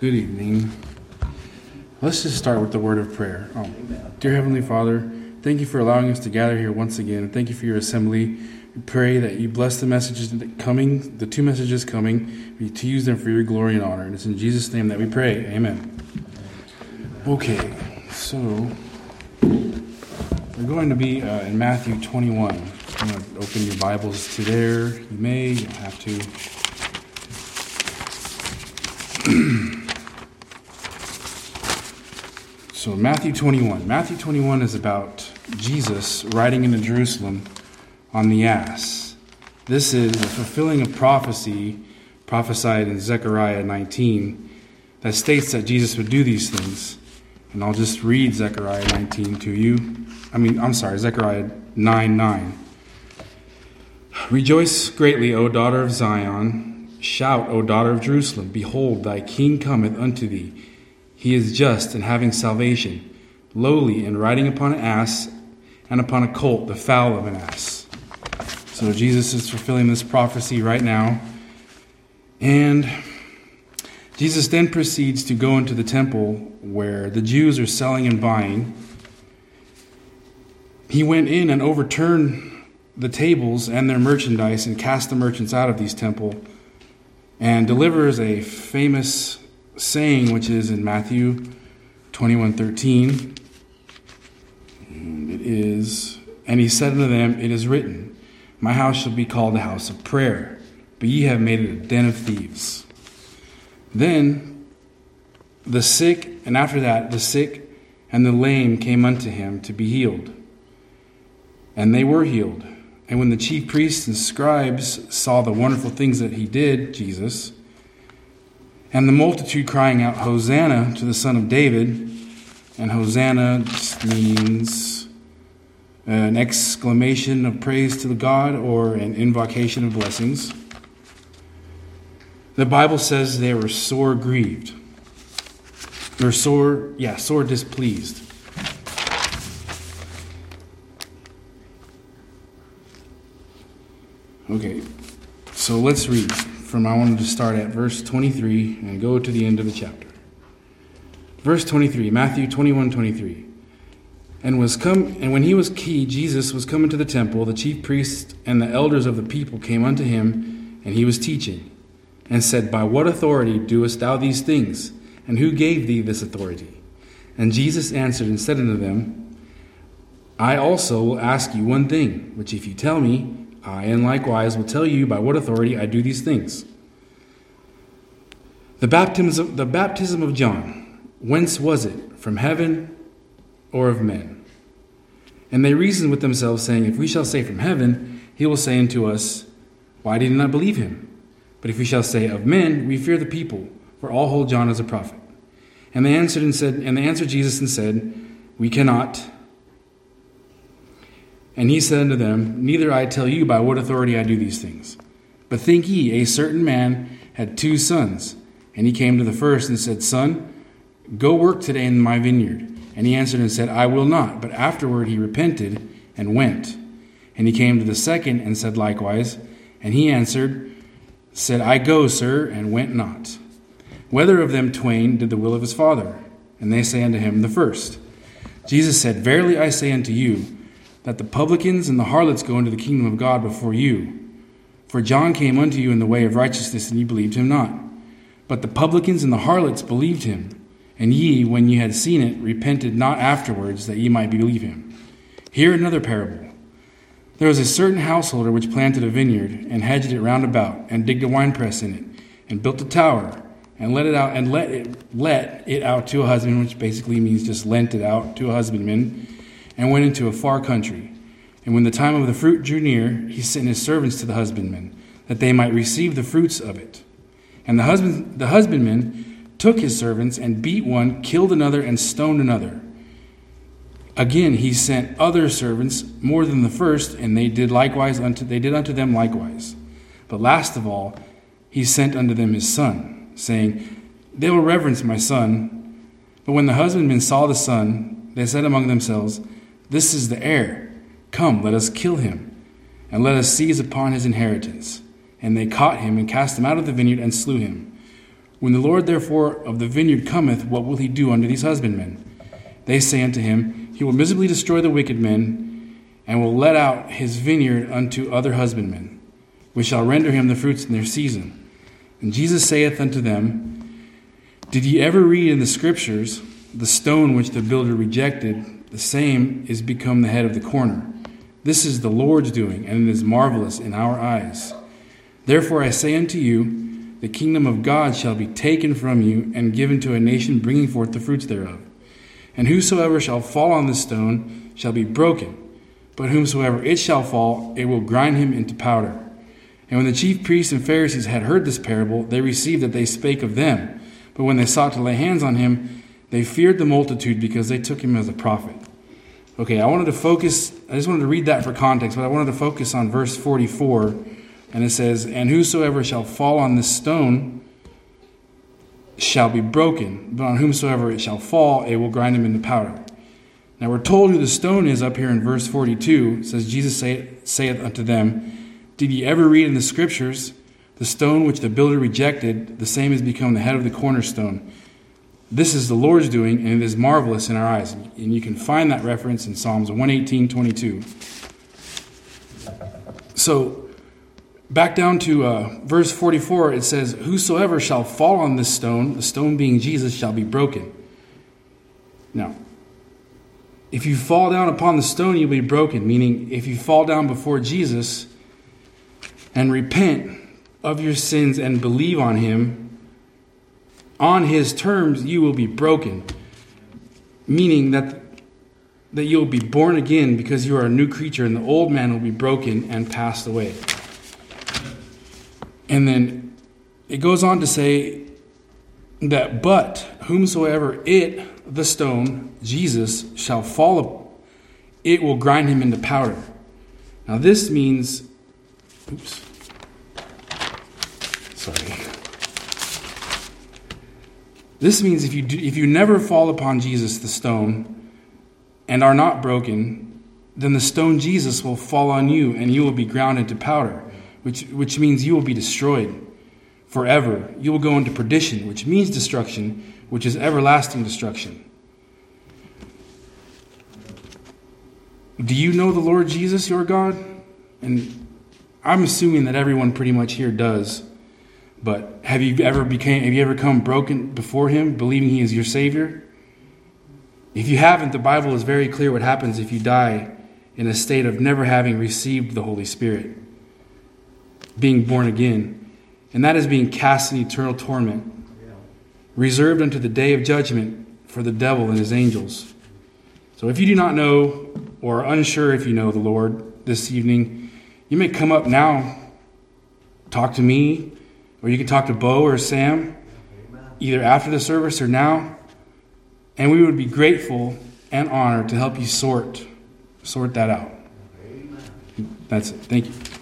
Good evening. Let's just start with the word of prayer. Oh, dear Heavenly Father, thank you for allowing us to gather here once again. Thank you for your assembly. We pray that you bless the messages coming, the two messages coming, to use them for your glory and honor. And it's in Jesus' name that we pray. Amen. Okay, so we're going to be uh, in Matthew 21. I'm going to open your Bibles to there. You may, you don't have to. So, Matthew 21. Matthew 21 is about Jesus riding into Jerusalem on the ass. This is a fulfilling of prophecy prophesied in Zechariah 19 that states that Jesus would do these things. And I'll just read Zechariah 19 to you. I mean, I'm sorry, Zechariah 9 9. Rejoice greatly, O daughter of Zion. Shout, O daughter of Jerusalem. Behold, thy king cometh unto thee he is just and having salvation, lowly and riding upon an ass and upon a colt, the foal of an ass. So Jesus is fulfilling this prophecy right now. And Jesus then proceeds to go into the temple where the Jews are selling and buying. He went in and overturned the tables and their merchandise and cast the merchants out of these temple and delivers a famous saying, which is in Matthew 21 13. And it is, and he said unto them, It is written, My house shall be called a house of prayer, but ye have made it a den of thieves. Then the sick, and after that, the sick and the lame came unto him to be healed. And they were healed. And when the chief priests and scribes saw the wonderful things that he did, Jesus, and the multitude crying out, Hosanna to the Son of David. And Hosanna means an exclamation of praise to the God or an invocation of blessings. The Bible says they were sore grieved. Or sore, yeah, sore displeased. Okay, so let's read from I wanted to start at verse 23 and go to the end of the chapter. Verse 23, Matthew 21 23. And was come and when he was key, Jesus was coming to the temple, the chief priests and the elders of the people came unto him, and he was teaching, and said, By what authority doest thou these things? And who gave thee this authority? And Jesus answered and said unto them, I also will ask you one thing, which if you tell me, I, and likewise, will tell you by what authority I do these things. The baptism, the baptism of John, whence was it? From heaven or of men? And they reasoned with themselves, saying, If we shall say from heaven, he will say unto us, Why did you not believe him? But if we shall say of men, we fear the people, for all hold John as a prophet. And they answered and said, and they answered Jesus and said, We cannot and he said unto them, Neither I tell you by what authority I do these things. But think ye, a certain man had two sons. And he came to the first and said, Son, go work today in my vineyard. And he answered and said, I will not. But afterward he repented and went. And he came to the second and said likewise. And he answered, said, I go, sir, and went not. Whether of them twain did the will of his father? And they say unto him, The first. Jesus said, Verily I say unto you, that the publicans and the harlots go into the kingdom of God before you. For John came unto you in the way of righteousness, and ye believed him not. But the publicans and the harlots believed him. And ye, when ye had seen it, repented not afterwards, that ye might believe him. Hear another parable. There was a certain householder which planted a vineyard, and hedged it round about, and digged a winepress in it, and built a tower, and let it out, and let it let it out to a husband, which basically means just lent it out to a husbandman and went into a far country. And when the time of the fruit drew near, he sent his servants to the husbandmen, that they might receive the fruits of it. And the, husband, the husbandman took his servants and beat one, killed another, and stoned another. Again he sent other servants more than the first, and they did likewise unto they did unto them likewise. But last of all, he sent unto them his son, saying, They will reverence my son. But when the husbandmen saw the son, they said among themselves, this is the heir. Come, let us kill him, and let us seize upon his inheritance. And they caught him and cast him out of the vineyard and slew him. When the Lord therefore of the vineyard cometh, what will he do unto these husbandmen? They say unto him, He will miserably destroy the wicked men, and will let out his vineyard unto other husbandmen, which shall render him the fruits in their season. And Jesus saith unto them, Did ye ever read in the Scriptures, the stone which the builder rejected, the same is become the head of the corner? This is the Lord's doing, and it is marvelous in our eyes. Therefore I say unto you, the kingdom of God shall be taken from you and given to a nation bringing forth the fruits thereof. And whosoever shall fall on this stone shall be broken, but whomsoever it shall fall, it will grind him into powder. And when the chief priests and Pharisees had heard this parable, they received that they spake of them. But when they sought to lay hands on him, they feared the multitude because they took him as a prophet. Okay, I wanted to focus, I just wanted to read that for context, but I wanted to focus on verse 44 and it says, And whosoever shall fall on this stone shall be broken, but on whomsoever it shall fall, it will grind him into powder. Now we're told who the stone is up here in verse 42. It says, Jesus say, saith unto them, Did ye ever read in the scriptures, the stone which the builder rejected, the same has become the head of the cornerstone? This is the Lord's doing, and it is marvelous in our eyes. And you can find that reference in Psalms 118, 22. So, Back down to uh, verse 44, it says, Whosoever shall fall on this stone, the stone being Jesus, shall be broken. Now, if you fall down upon the stone, you'll be broken. Meaning, if you fall down before Jesus and repent of your sins and believe on Him, on His terms, you will be broken. Meaning that, that you'll be born again because you are a new creature and the old man will be broken and passed away. And then it goes on to say that, but whomsoever it, the stone, Jesus, shall fall, upon, it will grind him into powder. Now, this means, oops, sorry. This means if you, do, if you never fall upon Jesus, the stone, and are not broken, then the stone Jesus will fall on you and you will be ground into powder which, which means you will be destroyed forever. You will go into perdition, which means destruction, which is everlasting destruction. Do you know the Lord Jesus, your God? And I'm assuming that everyone pretty much here does. But have you ever became have you ever come broken before him, believing he is your savior? If you haven't, the Bible is very clear what happens if you die in a state of never having received the Holy Spirit being born again, and that is being cast in eternal torment, reserved unto the day of judgment for the devil and his angels. So if you do not know or are unsure if you know the Lord this evening, you may come up now, talk to me, or you can talk to Bo or Sam, either after the service or now, and we would be grateful and honored to help you sort sort that out. That's it. Thank you.